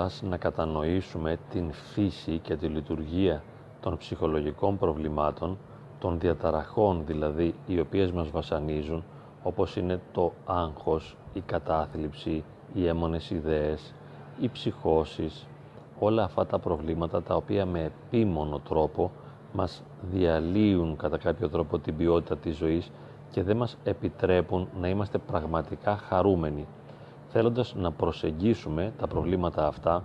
Θέλοντας να κατανοήσουμε την φύση και τη λειτουργία των ψυχολογικών προβλημάτων, των διαταραχών δηλαδή οι οποίες μας βασανίζουν, όπως είναι το άγχος, η κατάθλιψη, οι έμονες ιδέες, οι ψυχώσεις, όλα αυτά τα προβλήματα τα οποία με επίμονο τρόπο μας διαλύουν κατά κάποιο τρόπο την ποιότητα της ζωής και δεν μας επιτρέπουν να είμαστε πραγματικά χαρούμενοι. Θέλοντας να προσεγγίσουμε τα προβλήματα αυτά,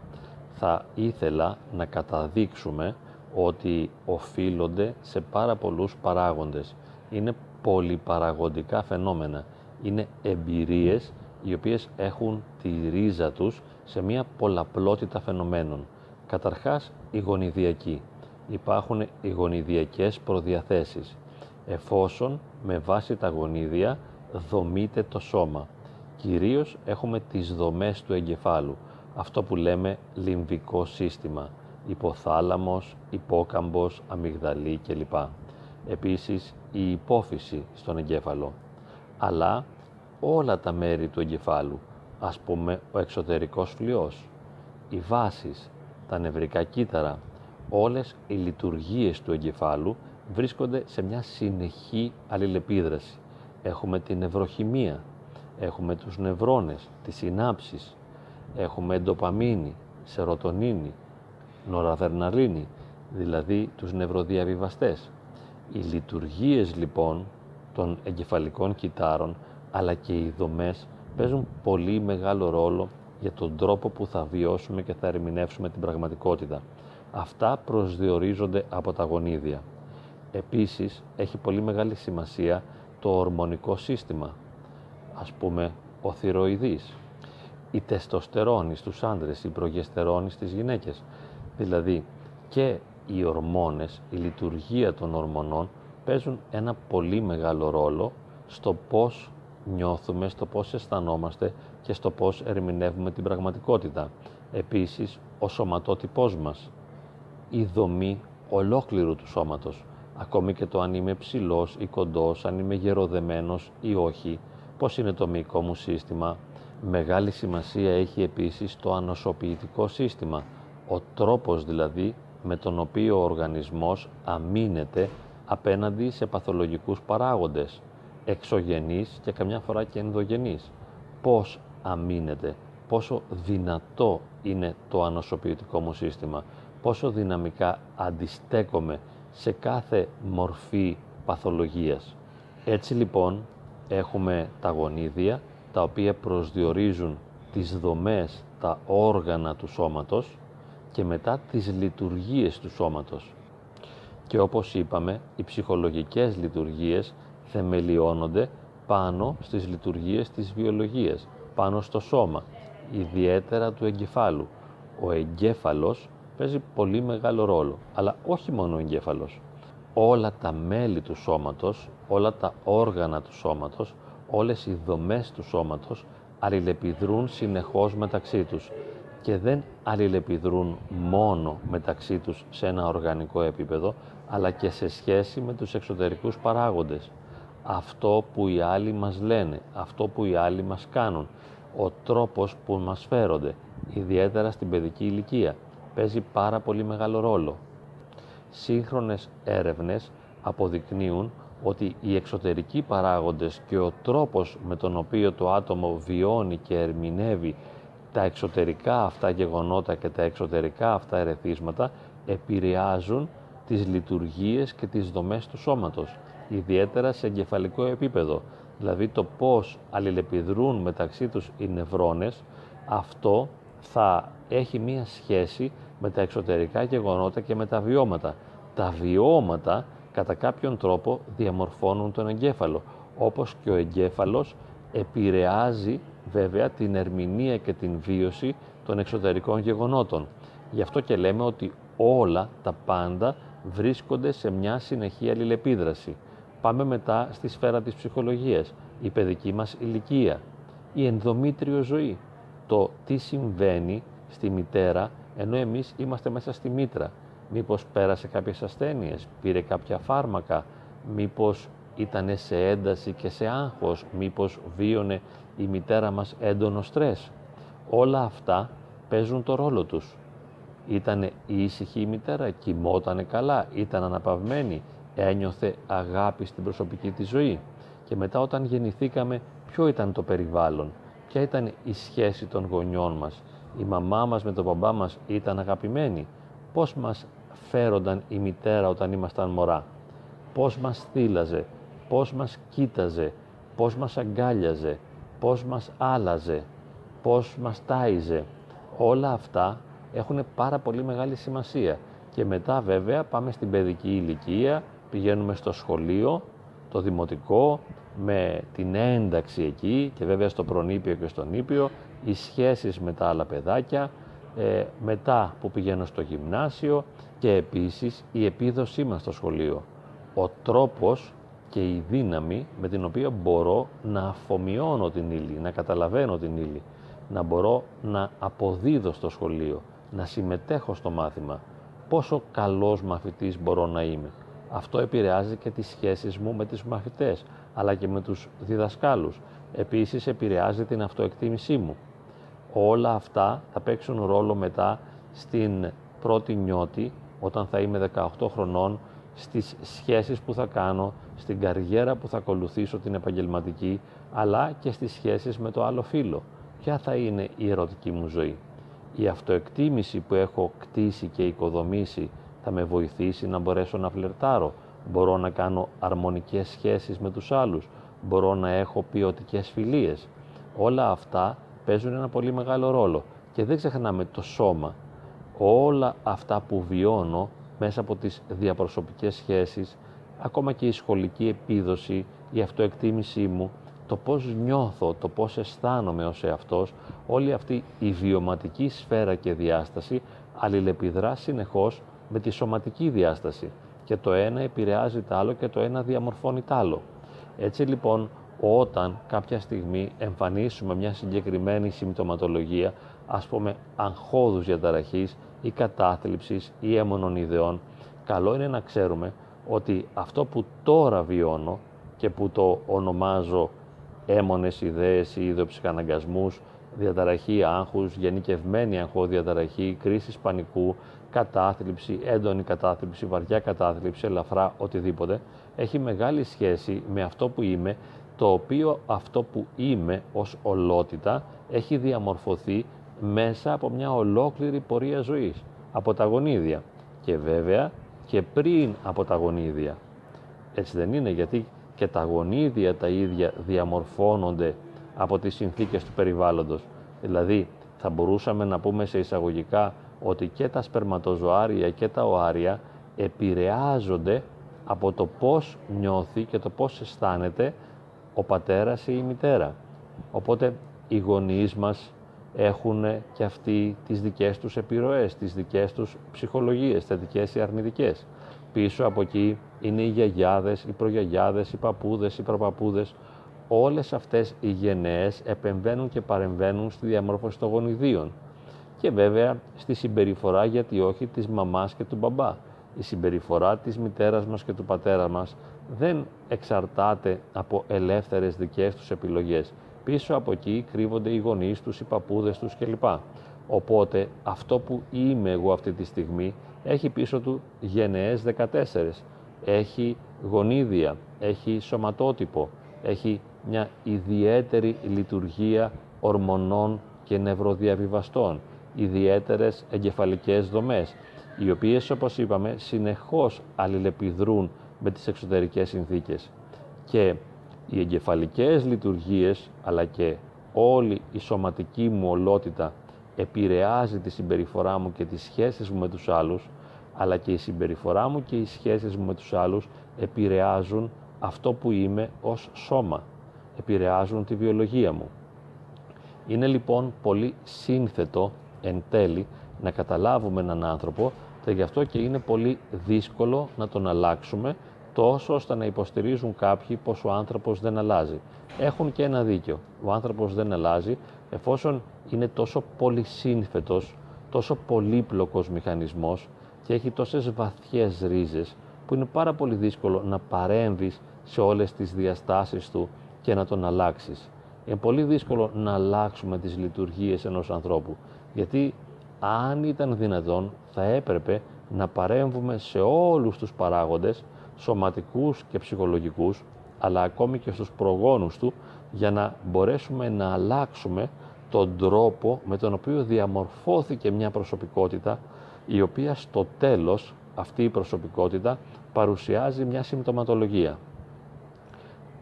θα ήθελα να καταδείξουμε ότι οφείλονται σε πάρα πολλούς παράγοντες. Είναι πολυπαραγοντικά φαινόμενα. Είναι εμπειρίες οι οποίες έχουν τη ρίζα τους σε μια πολλαπλότητα φαινομένων. Καταρχάς, η γονιδιακή. Υπάρχουν οι γονιδιακές προδιαθέσεις, εφόσον με βάση τα γονίδια δομείται το σώμα. Κυρίως έχουμε τις δομές του εγκεφάλου, αυτό που λέμε λιμβικό σύστημα, υποθάλαμος, υπόκαμπος, αμυγδαλή κλπ. Επίσης η υπόφυση στον εγκέφαλο, αλλά όλα τα μέρη του εγκεφάλου, ας πούμε ο εξωτερικός φλοιός, οι βάσεις, τα νευρικά κύτταρα, όλες οι λειτουργίες του εγκεφάλου βρίσκονται σε μια συνεχή αλληλεπίδραση. Έχουμε την νευροχημία, έχουμε τους νευρώνες, τις συνάψεις, έχουμε ντοπαμίνη, σερωτονίνη, νοραδερναλίνη, δηλαδή τους νευροδιαβιβαστές. Οι λειτουργίες λοιπόν των εγκεφαλικών κυτάρων αλλά και οι δομές παίζουν πολύ μεγάλο ρόλο για τον τρόπο που θα βιώσουμε και θα ερμηνεύσουμε την πραγματικότητα. Αυτά προσδιορίζονται από τα γονίδια. Επίσης, έχει πολύ μεγάλη σημασία το ορμονικό σύστημα, ας πούμε ο θηροειδής, η τεστοστερόνης στους άντρες, η προγεστερόνης στις γυναίκες. Δηλαδή και οι ορμόνες, η λειτουργία των ορμονών παίζουν ένα πολύ μεγάλο ρόλο στο πώς νιώθουμε, στο πώς αισθανόμαστε και στο πώς ερμηνεύουμε την πραγματικότητα. Επίσης, ο σωματότυπός μας, η δομή ολόκληρου του σώματος, ακόμη και το αν είμαι ψηλός ή κοντός, αν είμαι γεροδεμένος ή όχι, πώς είναι το μυϊκό μου σύστημα; Μεγάλη σημασία έχει επίσης το ανοσοποιητικό σύστημα, ο τρόπος δηλαδή με τον οποίο ο οργανισμός αμήνεται απέναντι σε παθολογικούς παράγοντες, εξωγενείς και καμιά φορά και ενδογενείς. Πώς αμήνεται, πόσο δυνατό είναι το ανοσοποιητικό μου σύστημα, πόσο δυναμικά αντιστέκομαι σε κάθε μορφή παθολογίας; Έτσι λοιπόν έχουμε τα γονίδια τα οποία προσδιορίζουν τις δομές, τα όργανα του σώματος και μετά τις λειτουργίες του σώματος. Και όπως είπαμε, οι ψυχολογικές λειτουργίες θεμελιώνονται πάνω στις λειτουργίες της βιολογίας, πάνω στο σώμα, ιδιαίτερα του εγκεφάλου. Ο εγκέφαλος παίζει πολύ μεγάλο ρόλο, αλλά όχι μόνο ο εγκέφαλος. Όλα τα μέλη του σώματος, όλα τα όργανα του σώματος, όλες οι δομές του σώματος αλληλεπιδρούν συνεχώς μεταξύ τους και δεν αλληλεπιδρούν μόνο μεταξύ τους σε ένα οργανικό επίπεδο, αλλά και σε σχέση με τους εξωτερικούς παράγοντες. Αυτό που οι άλλοι μας λένε, αυτό που οι άλλοι μας κάνουν, ο τρόπος που μας φέρονται, ιδιαίτερα στην παιδική ηλικία, παίζει πάρα πολύ μεγάλο ρόλο. Σύγχρονες έρευνες αποδεικνύουν ότι οι εξωτερικοί παράγοντες και ο τρόπος με τον οποίο το άτομο βιώνει και ερμηνεύει τα εξωτερικά αυτά γεγονότα και τα εξωτερικά αυτά ερεθίσματα επηρεάζουν τις λειτουργίες και τις δομές του σώματος, ιδιαίτερα σε εγκεφαλικό επίπεδο. Δηλαδή το πώς αλληλεπιδρούν μεταξύ τους οι νευρώνες, αυτό θα έχει μία σχέση με τα εξωτερικά γεγονότα και με τα βιώματα. Τα βιώματα κατά κάποιον τρόπο διαμορφώνουν τον εγκέφαλο, όπως και ο εγκέφαλος επηρεάζει βέβαια την ερμηνεία και την βίωση των εξωτερικών γεγονότων. Γι' αυτό και λέμε ότι όλα τα πάντα βρίσκονται σε μια συνεχή αλληλεπίδραση. Πάμε μετά στη σφαίρα της ψυχολογίας, η παιδική μας ηλικία, η ενδομήτριο ζωή, το τι συμβαίνει στη μητέρα ενώ εμείς είμαστε μέσα στη μήτρα. Μήπως πέρασε κάποιες ασθένειες, πήρε κάποια φάρμακα, μήπως ήταν σε ένταση και σε άγχος, μήπως βίωνε η μητέρα μας έντονο στρες. Όλα αυτά παίζουν το ρόλο τους. Ήταν ήσυχη η μητέρα, κοιμότανε καλά, ήταν αναπαυμένη, ένιωθε αγάπη στην προσωπική της ζωή. Και μετά όταν γεννηθήκαμε, ποιο ήταν το περιβάλλον, ποια ήταν η σχέση των γονιών μας. Η μαμά μας με τον μπαμπά μας ήταν αγαπημένοι. Πώς μας φέρονταν η μητέρα όταν ήμασταν μωρά; Πώς μας θύλαζε, πώς μας κοίταζε, πώς μας αγκάλιαζε, πώς μας άλλαζε, πώς μας τάιζε; Όλα αυτά έχουν πάρα πολύ μεγάλη σημασία. Και μετά βέβαια πάμε στην παιδική ηλικία, πηγαίνουμε στο σχολείο, το δημοτικό, με την ένταξη εκεί και βέβαια στο προνήπιο και στον ήπιο, οι σχέσεις με τα άλλα παιδάκια, ε, μετά που πηγαίνω στο γυμνάσιο και επίσης η επίδοσή μας στο σχολείο. Ο τρόπος και η δύναμη με την οποία μπορώ να αφομοιώνω την ύλη, να καταλαβαίνω την ύλη, να μπορώ να αποδίδω στο σχολείο, να συμμετέχω στο μάθημα, πόσο καλός μαθητής μπορώ να είμαι. Αυτό επηρεάζει και τις σχέσεις μου με τις μαθητές, αλλά και με τους διδασκάλους. Επίσης επηρεάζει την αυτοεκτίμησή μου. Όλα αυτά θα παίξουν ρόλο μετά στην πρώτη νιώτη, όταν θα είμαι 18 χρονών, στις σχέσεις που θα κάνω, στην καριέρα που θα ακολουθήσω την επαγγελματική, αλλά και στις σχέσεις με το άλλο φίλο. Ποια θα είναι η ερωτική μου ζωή; Η αυτοεκτίμηση που έχω κτίσει και οικοδομήσει θα με βοηθήσει να μπορέσω να φλερτάρω; Μπορώ να κάνω αρμονικές σχέσεις με τους άλλους; Μπορώ να έχω ποιοτικές φιλίες; Όλα αυτά παίζουν ένα πολύ μεγάλο ρόλο. Και δεν ξεχνάμε το σώμα. Όλα αυτά που βιώνω μέσα από τις διαπροσωπικές σχέσεις, ακόμα και η σχολική επίδοση, η αυτοεκτίμησή μου, το πώς νιώθω, το πώς αισθάνομαι ως εαυτός, όλη αυτή η βιωματική σφαίρα και διάσταση αλληλεπιδρά συνεχώς με τη σωματική διάσταση και το ένα επηρεάζει το άλλο και το ένα διαμορφώνει το άλλο. Έτσι λοιπόν όταν κάποια στιγμή εμφανίσουμε μια συγκεκριμένη συμπτωματολογία, ας πούμε αγχώδους διαταραχής ή κατάθλιψης ή έμονων ιδεών, καλό είναι να ξέρουμε ότι αυτό που τώρα βιώνω και που το ονομάζω έμονες ιδέες ή ιδεοψυχαναγκασμούς, διαταραχή άγχους, γενικευμένη αγχώδιαταραχή, κρίση πανικού, κατάθλιψη, έντονη κατάθλιψη, βαριά κατάθλιψη, ελαφρά, οτιδήποτε, έχει μεγάλη σχέση με αυτό που είμαι, το οποίο αυτό που είμαι ως ολότητα έχει διαμορφωθεί μέσα από μια ολόκληρη πορεία ζωής, από τα γονίδια και βέβαια και πριν από τα γονίδια. Έτσι δεν είναι γιατί και τα γονίδια τα ίδια διαμορφώνονται από τις συνθήκες του περιβάλλοντος. Δηλαδή θα μπορούσαμε να πούμε σε εισαγωγικά ότι και τα σπερματοζωάρια και τα οάρια επηρεάζονται από το πώς νιώθει και το πώς αισθάνεται ο πατέρας ή η μητέρα. Οπότε οι γονείς μας έχουν και αυτοί τις δικές τους επιρροές, τις δικές τους ψυχολογίες, θετικές ή αρνητικές. Πίσω από εκεί είναι οι γιαγιάδες, οι προγιαγιάδες, οι παππούδες, οι προπαππούδες. Όλες αυτές οι γενναίες επεμβαίνουν και παρεμβαίνουν στη διαμόρφωση των γονιδίων. Και βέβαια στη συμπεριφορά, γιατί όχι, της μαμάς και του μπαμπά. Η συμπεριφορά της μητέρας μας και του πατέρας μας δεν εξαρτάται από ελεύθερες δικές τους επιλογές. Πίσω από εκεί κρύβονται οι γονείς τους, οι παππούδες τους κλπ. Οπότε αυτό που είμαι εγώ αυτή τη στιγμή έχει πίσω του γενναίες 14. Έχει γονίδια, έχει σωματότυπο, έχει μια ιδιαίτερη λειτουργία ορμονών και νευροδιαβιβαστών, ιδιαίτερες εγκεφαλικές δομές, οι οποίες όπως είπαμε συνεχώς αλληλεπιδρούν με τις εξωτερικές συνθήκες. Και οι εγκεφαλικές λειτουργίες αλλά και όλη η σωματική μου ολότητα επηρεάζει τη συμπεριφορά μου και τις σχέσεις μου με τους άλλους αλλά και η συμπεριφορά μου και οι σχέσεις μου με τους άλλους επηρεάζουν αυτό που είμαι ως σώμα, επηρεάζουν τη βιολογία μου. Είναι λοιπόν πολύ σύνθετο εν τέλει να καταλάβουμε έναν άνθρωπο και γι' αυτό και είναι πολύ δύσκολο να τον αλλάξουμε τόσο ώστε να υποστηρίζουν κάποιοι πως ο άνθρωπος δεν αλλάζει. Έχουν και ένα δίκιο. Ο άνθρωπος δεν αλλάζει εφόσον είναι τόσο πολύ σύνθετος, τόσο πολύπλοκος μηχανισμός και έχει τόσες βαθιές ρίζες που είναι πάρα πολύ δύσκολο να παρέμβεις σε όλες τις διαστάσεις του και να τον αλλάξεις. Είναι πολύ δύσκολο να αλλάξουμε τις λειτουργίες ενός ανθρώπου. Γιατί αν ήταν δυνατόν θα έπρεπε να παρέμβουμε σε όλους τους παράγοντες σωματικούς και ψυχολογικούς αλλά ακόμη και στους προγόνους του για να μπορέσουμε να αλλάξουμε τον τρόπο με τον οποίο διαμορφώθηκε μια προσωπικότητα η οποία στο τέλος αυτή η προσωπικότητα παρουσιάζει μια συμπτωματολογία.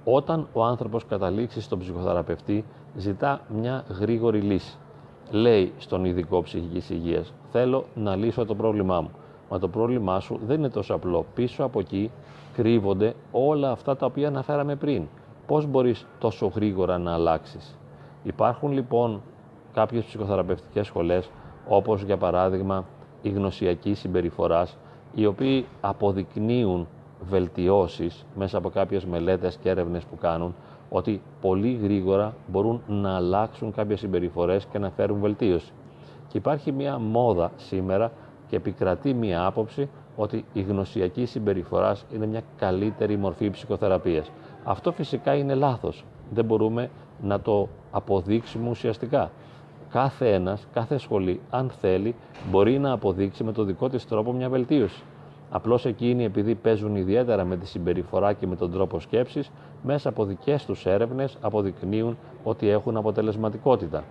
Όταν ο άνθρωπος καταλήξει στον ψυχοθεραπευτή ζητά μια γρήγορη λύση. Λέει στον ειδικό ψυχικής υγείας θέλω να λύσω το πρόβλημά μου. Μα το πρόβλημά σου δεν είναι τόσο απλό. Πίσω από εκεί κρύβονται όλα αυτά τα οποία αναφέραμε πριν. Πώς μπορείς τόσο γρήγορα να αλλάξεις; Υπάρχουν λοιπόν κάποιες ψυχοθεραπευτικές σχολές, όπως για παράδειγμα η γνωσιακή συμπεριφοράς, οι οποίοι αποδεικνύουν βελτιώσεις μέσα από κάποιες μελέτες και έρευνες που κάνουν, ότι πολύ γρήγορα μπορούν να αλλάξουν κάποιες συμπεριφορές και να φέρουν βελτίωση. Και υπάρχει μια μόδα σήμερα και επικρατεί μια άποψη ότι η γνωσιακή συμπεριφορά είναι μια καλύτερη μορφή ψυχοθεραπείας. Αυτό φυσικά είναι λάθος. Δεν μπορούμε να το αποδείξουμε ουσιαστικά. Κάθε ένας, κάθε σχολή, αν θέλει, μπορεί να αποδείξει με το δικό της τρόπο μια βελτίωση. Απλώς εκείνοι επειδή παίζουν ιδιαίτερα με τη συμπεριφορά και με τον τρόπο σκέψης, μέσα από δικές τους έρευνες αποδεικνύουν ότι έχουν αποτελεσματικότητα.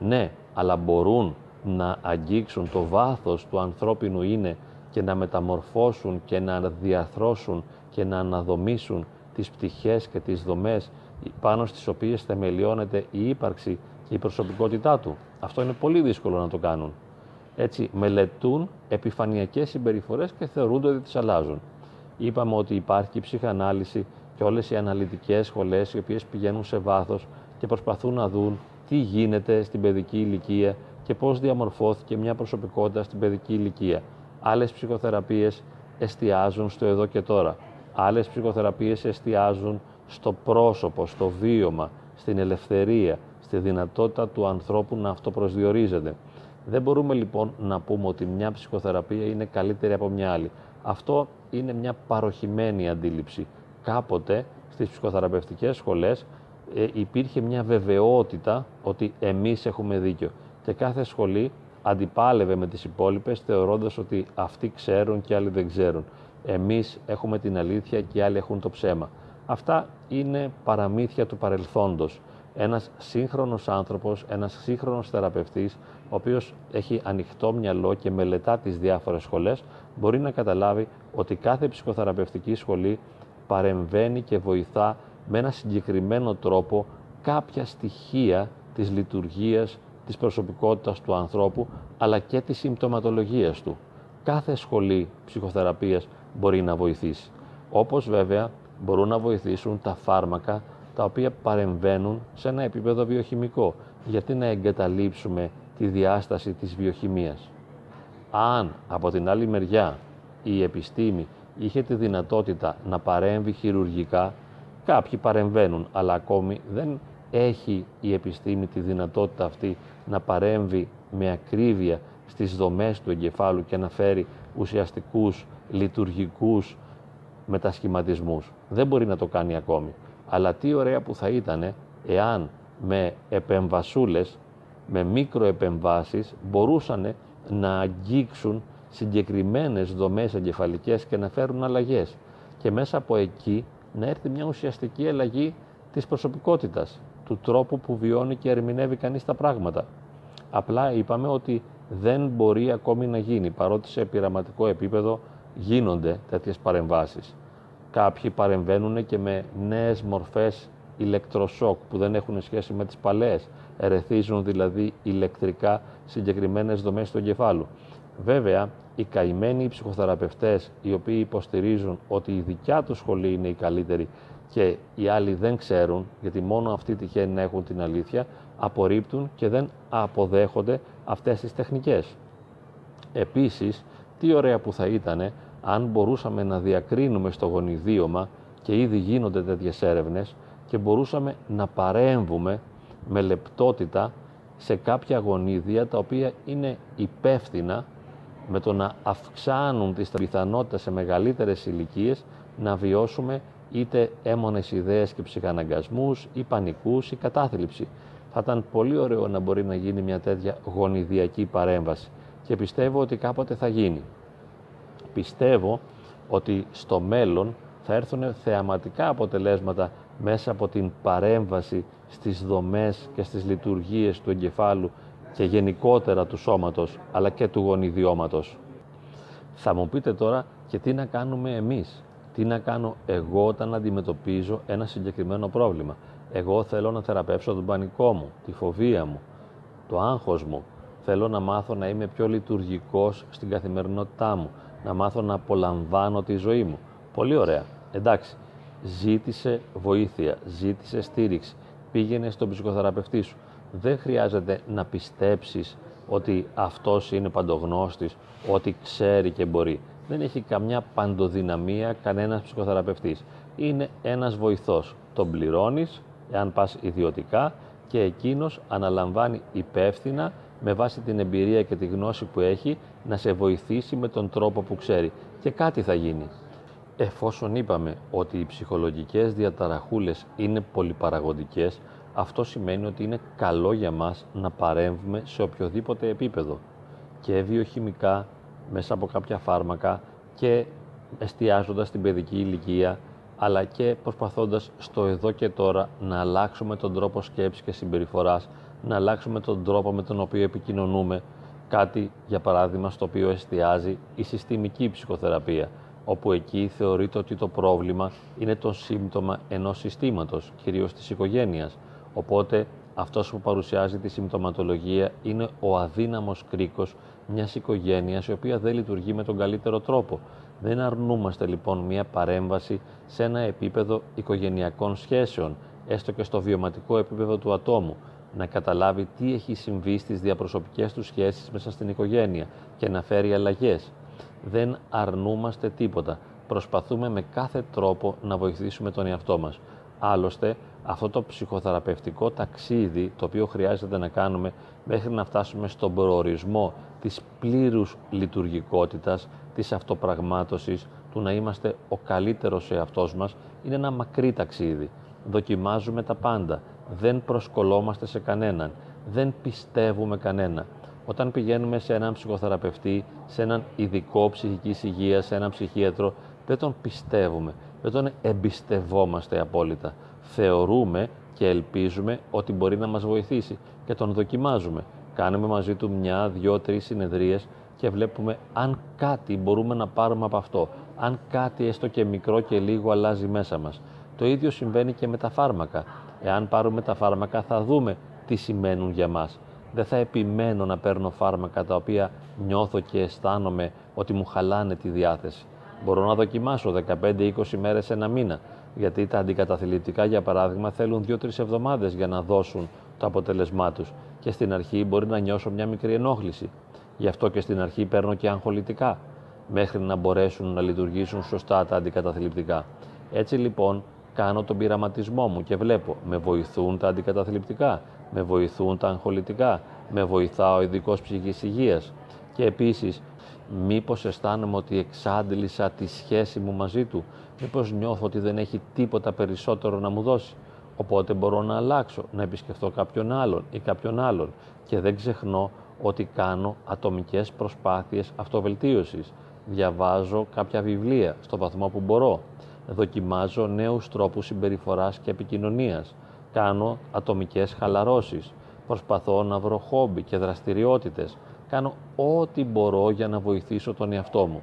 Ναι, αλλά μπορούν να αγγίξουν το βάθος του ανθρώπινου είναι και να μεταμορφώσουν και να διαθρώσουν και να αναδομήσουν τις πτυχές και τις δομές πάνω στις οποίες θεμελιώνεται η ύπαρξη και η προσωπικότητά του. Αυτό είναι πολύ δύσκολο να το κάνουν. Έτσι μελετούν επιφανειακές συμπεριφορές και θεωρούνται ότι τις αλλάζουν. Είπαμε ότι υπάρχει η ψυχανάλυση και όλες οι αναλυτικές σχολές οι οποίες πηγαίνουν σε βάθος και προσπαθούν να δουν τι γίνεται στην παιδική ηλικία και πώς διαμορφώθηκε μια προσωπικότητα στην παιδική ηλικία. Άλλες ψυχοθεραπείες εστιάζουν στο εδώ και τώρα. Άλλες ψυχοθεραπείες εστιάζουν στο πρόσωπο, στο βίωμα, στην ελευθερία, στη δυνατότητα του ανθρώπου να αυτοπροσδιορίζεται. Δεν μπορούμε λοιπόν να πούμε ότι μια ψυχοθεραπεία είναι καλύτερη από μια άλλη. Αυτό είναι μια παροχημένη αντίληψη. Κάποτε στις ψυχοθεραπευτικές σχολές ε, υπήρχε μια βεβαιότητα ότι εμείς έχουμε δίκιο και κάθε σχολή αντιπάλευε με τις υπόλοιπες θεωρώντας ότι αυτοί ξέρουν και άλλοι δεν ξέρουν. Εμείς έχουμε την αλήθεια και οι άλλοι έχουν το ψέμα. Αυτά είναι παραμύθια του παρελθόντος. Ένας σύγχρονος άνθρωπος, ένας σύγχρονος θεραπευτής, ο οποίος έχει ανοιχτό μυαλό και μελετά τις διάφορες σχολές, μπορεί να καταλάβει ότι κάθε ψυχοθεραπευτική σχολή παρεμβαίνει και βοηθά με ένα συγκεκριμένο τρόπο κάποια στοιχεία της λειτουργίας της προσωπικότητας του ανθρώπου, αλλά και της συμπτωματολογίας του. Κάθε σχολή ψυχοθεραπείας μπορεί να βοηθήσει. Όπως βέβαια μπορούν να βοηθήσουν τα φάρμακα τα οποία παρεμβαίνουν σε ένα επίπεδο βιοχημικό. Γιατί να εγκαταλείψουμε τη διάσταση της βιοχημίας; Αν από την άλλη μεριά η επιστήμη είχε τη δυνατότητα να παρέμβει χειρουργικά, κάποιοι παρεμβαίνουν, αλλά ακόμη δεν έχει η επιστήμη τη δυνατότητα αυτή να παρέμβει με ακρίβεια στις δομές του εγκεφάλου και να φέρει ουσιαστικούς λειτουργικούς μετασχηματισμούς. Δεν μπορεί να το κάνει ακόμη. Αλλά τι ωραία που θα ήταν εάν με επεμβασούλες, με μικροεπεμβάσεις μπορούσαν να αγγίξουν συγκεκριμένες δομές εγκεφαλικές και να φέρουν αλλαγές. Και μέσα από εκεί να έρθει μια ουσιαστική αλλαγή της προσωπικότητας, του τρόπου που βιώνει και ερμηνεύει κανείς τα πράγματα. Απλά είπαμε ότι δεν μπορεί ακόμη να γίνει, παρότι σε πειραματικό επίπεδο γίνονται τέτοιες παρεμβάσεις. Κάποιοι παρεμβαίνουν και με νέες μορφές ηλεκτροσόκ που δεν έχουν σχέση με τις παλαιές, ερεθίζουν δηλαδή ηλεκτρικά συγκεκριμένες δομές του εγκεφάλου. Βέβαια, οι καημένοι ψυχοθεραπευτές οι οποίοι υποστηρίζουν ότι η δικιά τους σχολή είναι η καλύτερη και οι άλλοι δεν ξέρουν, γιατί μόνο αυτοί τυχαίνει να έχουν την αλήθεια, απορρίπτουν και δεν αποδέχονται αυτές τις τεχνικές. Επίσης, τι ωραία που θα ήταν αν μπορούσαμε να διακρίνουμε στο γονιδίωμα και ήδη γίνονται τέτοιες έρευνες και μπορούσαμε να παρέμβουμε με λεπτότητα σε κάποια γονίδια τα οποία είναι υπεύθυνα με το να αυξάνουν τις πιθανότητες σε μεγαλύτερες ηλικίες να βιώσουμε είτε έμονες ιδέες και ψυχαναγκασμούς ή πανικούς ή κατάθλιψη. Θα ήταν πολύ ωραίο να μπορεί να γίνει μια τέτοια γονιδιακή παρέμβαση και πιστεύω ότι κάποτε θα γίνει. Πιστεύω ότι στο μέλλον θα έρθουν θεαματικά αποτελέσματα μέσα από την παρέμβαση στις δομές και στις λειτουργίες του εγκεφάλου και γενικότερα του σώματος αλλά και του γονιδιώματος. Θα μου πείτε τώρα και τι να κάνουμε εμείς. Τι να κάνω εγώ όταν αντιμετωπίζω ένα συγκεκριμένο πρόβλημα. Εγώ θέλω να θεραπεύσω τον πανικό μου, τη φοβία μου, το άγχος μου. Θέλω να μάθω να είμαι πιο λειτουργικός στην καθημερινότητά μου. Να μάθω να απολαμβάνω τη ζωή μου. Πολύ ωραία. Εντάξει. Ζήτησε βοήθεια, ζήτησε στήριξη. Πήγαινε στον ψυχοθεραπευτή σου. Δεν χρειάζεται να πιστέψεις ότι αυτός είναι παντογνώστης, ότι ξέρει και μπορεί. Δεν έχει καμιά παντοδυναμία κανένας ψυχοθεραπευτής. Είναι ένας βοηθός. Τον πληρώνεις, εάν πας ιδιωτικά, και εκείνος αναλαμβάνει υπεύθυνα με βάση την εμπειρία και τη γνώση που έχει να σε βοηθήσει με τον τρόπο που ξέρει. Και κάτι θα γίνει. Εφόσον είπαμε ότι οι ψυχολογικές διαταραχούλες είναι πολυπαραγοντικές, αυτό σημαίνει ότι είναι καλό για μας να παρέμβουμε σε οποιοδήποτε επίπεδο και βιοχημικά μέσα από κάποια φάρμακα και εστιάζοντας την παιδική ηλικία αλλά και προσπαθώντας στο εδώ και τώρα να αλλάξουμε τον τρόπο σκέψης και συμπεριφοράς, να αλλάξουμε τον τρόπο με τον οποίο επικοινωνούμε, κάτι για παράδειγμα στο οποίο εστιάζει η συστημική ψυχοθεραπεία, όπου εκεί θεωρείται ότι το πρόβλημα είναι το σύμπτωμα ενός συστήματος, κυρίως της οικογένειας, Οπότε αυτός που παρουσιάζει τη συμπτωματολογία είναι ο αδύναμος κρίκος μιας οικογένειας η οποία δεν λειτουργεί με τον καλύτερο τρόπο. Δεν αρνούμαστε λοιπόν μια παρέμβαση σε ένα επίπεδο οικογενειακών σχέσεων, έστω και στο βιωματικό επίπεδο του ατόμου, να καταλάβει τι έχει συμβεί στις διαπροσωπικές του σχέσεις μέσα στην οικογένεια και να φέρει αλλαγές. Δεν αρνούμαστε τίποτα. Προσπαθούμε με κάθε τρόπο να βοηθήσουμε τον εαυτό μας. Άλλωστε, αυτό το ψυχοθεραπευτικό ταξίδι το οποίο χρειάζεται να κάνουμε μέχρι να φτάσουμε στον προορισμό της πλήρους λειτουργικότητας, της αυτοπραγμάτωσης, του να είμαστε ο καλύτερος εαυτός μας, είναι ένα μακρύ ταξίδι. Δοκιμάζουμε τα πάντα, δεν προσκολόμαστε σε κανέναν, δεν πιστεύουμε κανένα. Όταν πηγαίνουμε σε έναν ψυχοθεραπευτή, σε έναν ειδικό ψυχικής υγείας, σε έναν ψυχίατρο, δεν τον πιστεύουμε, δεν τον εμπιστευόμαστε απόλυτα θεωρούμε και ελπίζουμε ότι μπορεί να μας βοηθήσει και τον δοκιμάζουμε. Κάνουμε μαζί του μια, δυο, τρεις συνεδρίες και βλέπουμε αν κάτι μπορούμε να πάρουμε από αυτό, αν κάτι έστω και μικρό και λίγο αλλάζει μέσα μας. Το ίδιο συμβαίνει και με τα φάρμακα. Εάν πάρουμε τα φάρμακα θα δούμε τι σημαίνουν για μας. Δεν θα επιμένω να παίρνω φάρμακα τα οποία νιώθω και αισθάνομαι ότι μου χαλάνε τη διάθεση. Μπορώ να δοκιμάσω 15-20 μέρες ένα μήνα γιατί τα αντικαταθλιπτικά, για παράδειγμα, θέλουν 2-3 εβδομάδες για να δώσουν το αποτέλεσμά τους. Και στην αρχή μπορεί να νιώσω μια μικρή ενόχληση. Γι' αυτό και στην αρχή παίρνω και αγχολητικά, μέχρι να μπορέσουν να λειτουργήσουν σωστά τα αντικαταθλιπτικά. Έτσι λοιπόν κάνω τον πειραματισμό μου και βλέπω με βοηθούν τα αντικαταθλιπτικά, με βοηθούν τα αγχολητικά, με βοηθά ο ειδικός ψυχικής υγείας και επίσης μήπως αισθάνομαι ότι εξάντλησα τη σχέση μου μαζί του, μήπως νιώθω ότι δεν έχει τίποτα περισσότερο να μου δώσει. Οπότε μπορώ να αλλάξω, να επισκεφθώ κάποιον άλλον ή κάποιον άλλον και δεν ξεχνώ ότι κάνω ατομικές προσπάθειες αυτοβελτίωσης. Διαβάζω κάποια βιβλία στο βαθμό που μπορώ. Δοκιμάζω νέους τρόπους συμπεριφοράς και επικοινωνίας. Κάνω ατομικές χαλαρώσεις. Προσπαθώ να βρω χόμπι και δραστηριότητες. Κάνω ό,τι μπορώ για να βοηθήσω τον εαυτό μου.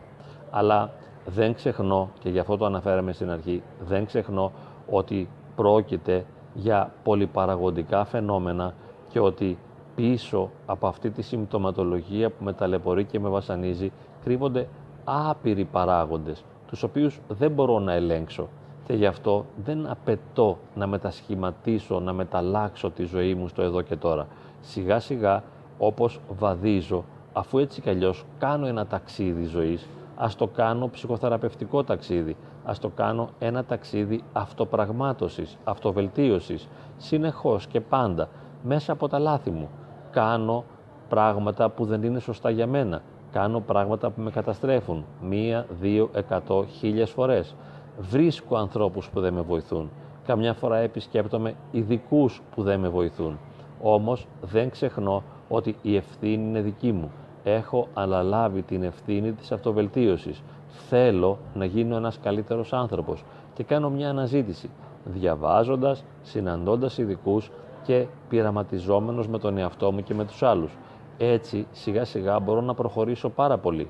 Αλλά δεν ξεχνώ, και γι' αυτό το αναφέραμε στην αρχή, δεν ξεχνώ ότι πρόκειται για πολυπαραγοντικά φαινόμενα και ότι πίσω από αυτή τη συμπτωματολογία που με ταλαιπωρεί και με βασανίζει κρύβονται άπειροι παράγοντες, τους οποίους δεν μπορώ να ελέγξω και γι' αυτό δεν απαιτώ να μετασχηματίσω, να μεταλλάξω τη ζωή μου στο εδώ και τώρα. Σιγά σιγά όπως βαδίζω, αφού έτσι κι αλλιώς κάνω ένα ταξίδι ζωής, ας το κάνω ψυχοθεραπευτικό ταξίδι, ας το κάνω ένα ταξίδι αυτοπραγμάτωσης, αυτοβελτίωσης, συνεχώς και πάντα, μέσα από τα λάθη μου. Κάνω πράγματα που δεν είναι σωστά για μένα. Κάνω πράγματα που με καταστρέφουν. Μία, δύο, εκατό, χίλιες φορές. Βρίσκω ανθρώπους που δεν με βοηθούν. Καμιά φορά επισκέπτομαι ειδικούς που δεν με βοηθούν. Όμως δεν ξεχνώ ότι η ευθύνη είναι δική μου. Έχω αναλάβει την ευθύνη της αυτοβελτίωσης. Θέλω να γίνω ένας καλύτερος άνθρωπος και κάνω μια αναζήτηση, διαβάζοντας, συναντώντας ειδικούς και πειραματιζόμενος με τον εαυτό μου και με τους άλλους. Έτσι, σιγά σιγά μπορώ να προχωρήσω πάρα πολύ.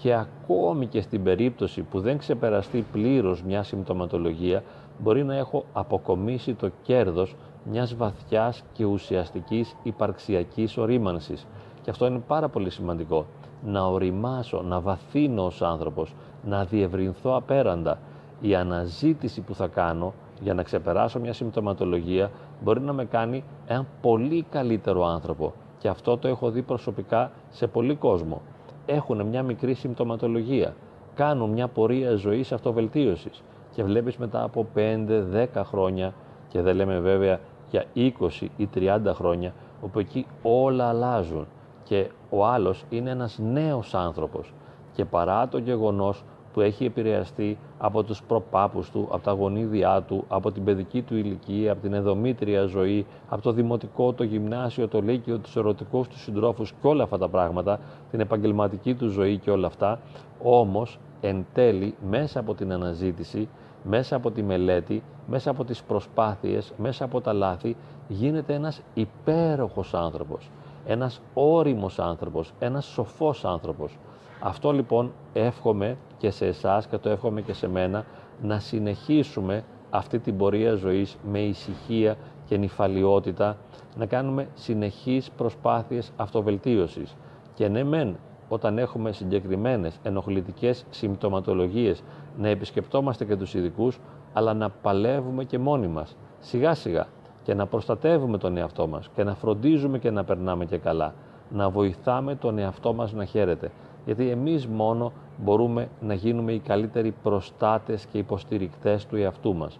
Και ακόμη και στην περίπτωση που δεν ξεπεραστεί πλήρως μια συμπτωματολογία, μπορεί να έχω αποκομίσει το κέρδος μιας βαθιάς και ουσιαστικής υπαρξιακής ορίμανσης. Και αυτό είναι πάρα πολύ σημαντικό. Να οριμάσω, να βαθύνω ως άνθρωπος, να διευρυνθώ απέραντα. Η αναζήτηση που θα κάνω για να ξεπεράσω μια συμπτωματολογία μπορεί να με κάνει έναν πολύ καλύτερο άνθρωπο. Και αυτό το έχω δει προσωπικά σε πολύ κόσμο. Έχουν μια μικρή συμπτωματολογία. Κάνουν μια πορεία ζωής αυτοβελτίωσης. Και βλέπεις μετά από 5-10 χρόνια, και δεν λέμε βέβαια για 20 ή 30 χρόνια, όπου εκεί όλα αλλάζουν και ο άλλος είναι ένας νέος άνθρωπος και παρά το γεγονός που έχει επηρεαστεί από τους προπάπους του, από τα γονίδια του, από την παιδική του ηλικία, από την εδομήτρια ζωή, από το δημοτικό, το γυμνάσιο, το λύκειο, τους ερωτικούς τους συντρόφους και όλα αυτά τα πράγματα, την επαγγελματική του ζωή και όλα αυτά, όμως εν τέλει μέσα από την αναζήτηση, μέσα από τη μελέτη, μέσα από τις προσπάθειες, μέσα από τα λάθη, γίνεται ένας υπέροχος άνθρωπος, ένας όριμος άνθρωπος, ένας σοφός άνθρωπος. Αυτό λοιπόν εύχομαι και σε εσάς και το εύχομαι και σε μένα να συνεχίσουμε αυτή την πορεία ζωής με ησυχία και νυφαλιότητα, να κάνουμε συνεχείς προσπάθειες αυτοβελτίωσης. Και ναι μεν, όταν έχουμε συγκεκριμένες ενοχλητικές συμπτωματολογίες, να επισκεπτόμαστε και τους ειδικούς, αλλά να παλεύουμε και μόνοι μας, σιγά σιγά, και να προστατεύουμε τον εαυτό μας και να φροντίζουμε και να περνάμε και καλά, να βοηθάμε τον εαυτό μας να χαίρεται γιατί εμείς μόνο μπορούμε να γίνουμε οι καλύτεροι προστάτες και υποστηρικτές του εαυτού μας.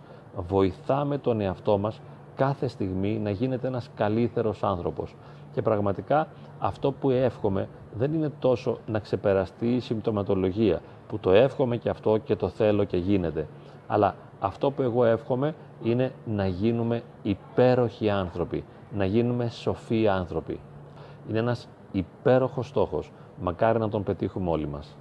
Βοηθάμε τον εαυτό μας κάθε στιγμή να γίνεται ένας καλύτερος άνθρωπος. Και πραγματικά αυτό που εύχομαι δεν είναι τόσο να ξεπεραστεί η συμπτωματολογία, που το εύχομαι και αυτό και το θέλω και γίνεται. Αλλά αυτό που εγώ εύχομαι είναι να γίνουμε υπέροχοι άνθρωποι, να γίνουμε σοφοί άνθρωποι. Είναι ένας υπέροχος στόχος Μακάρι να τον πετύχουμε όλοι μας.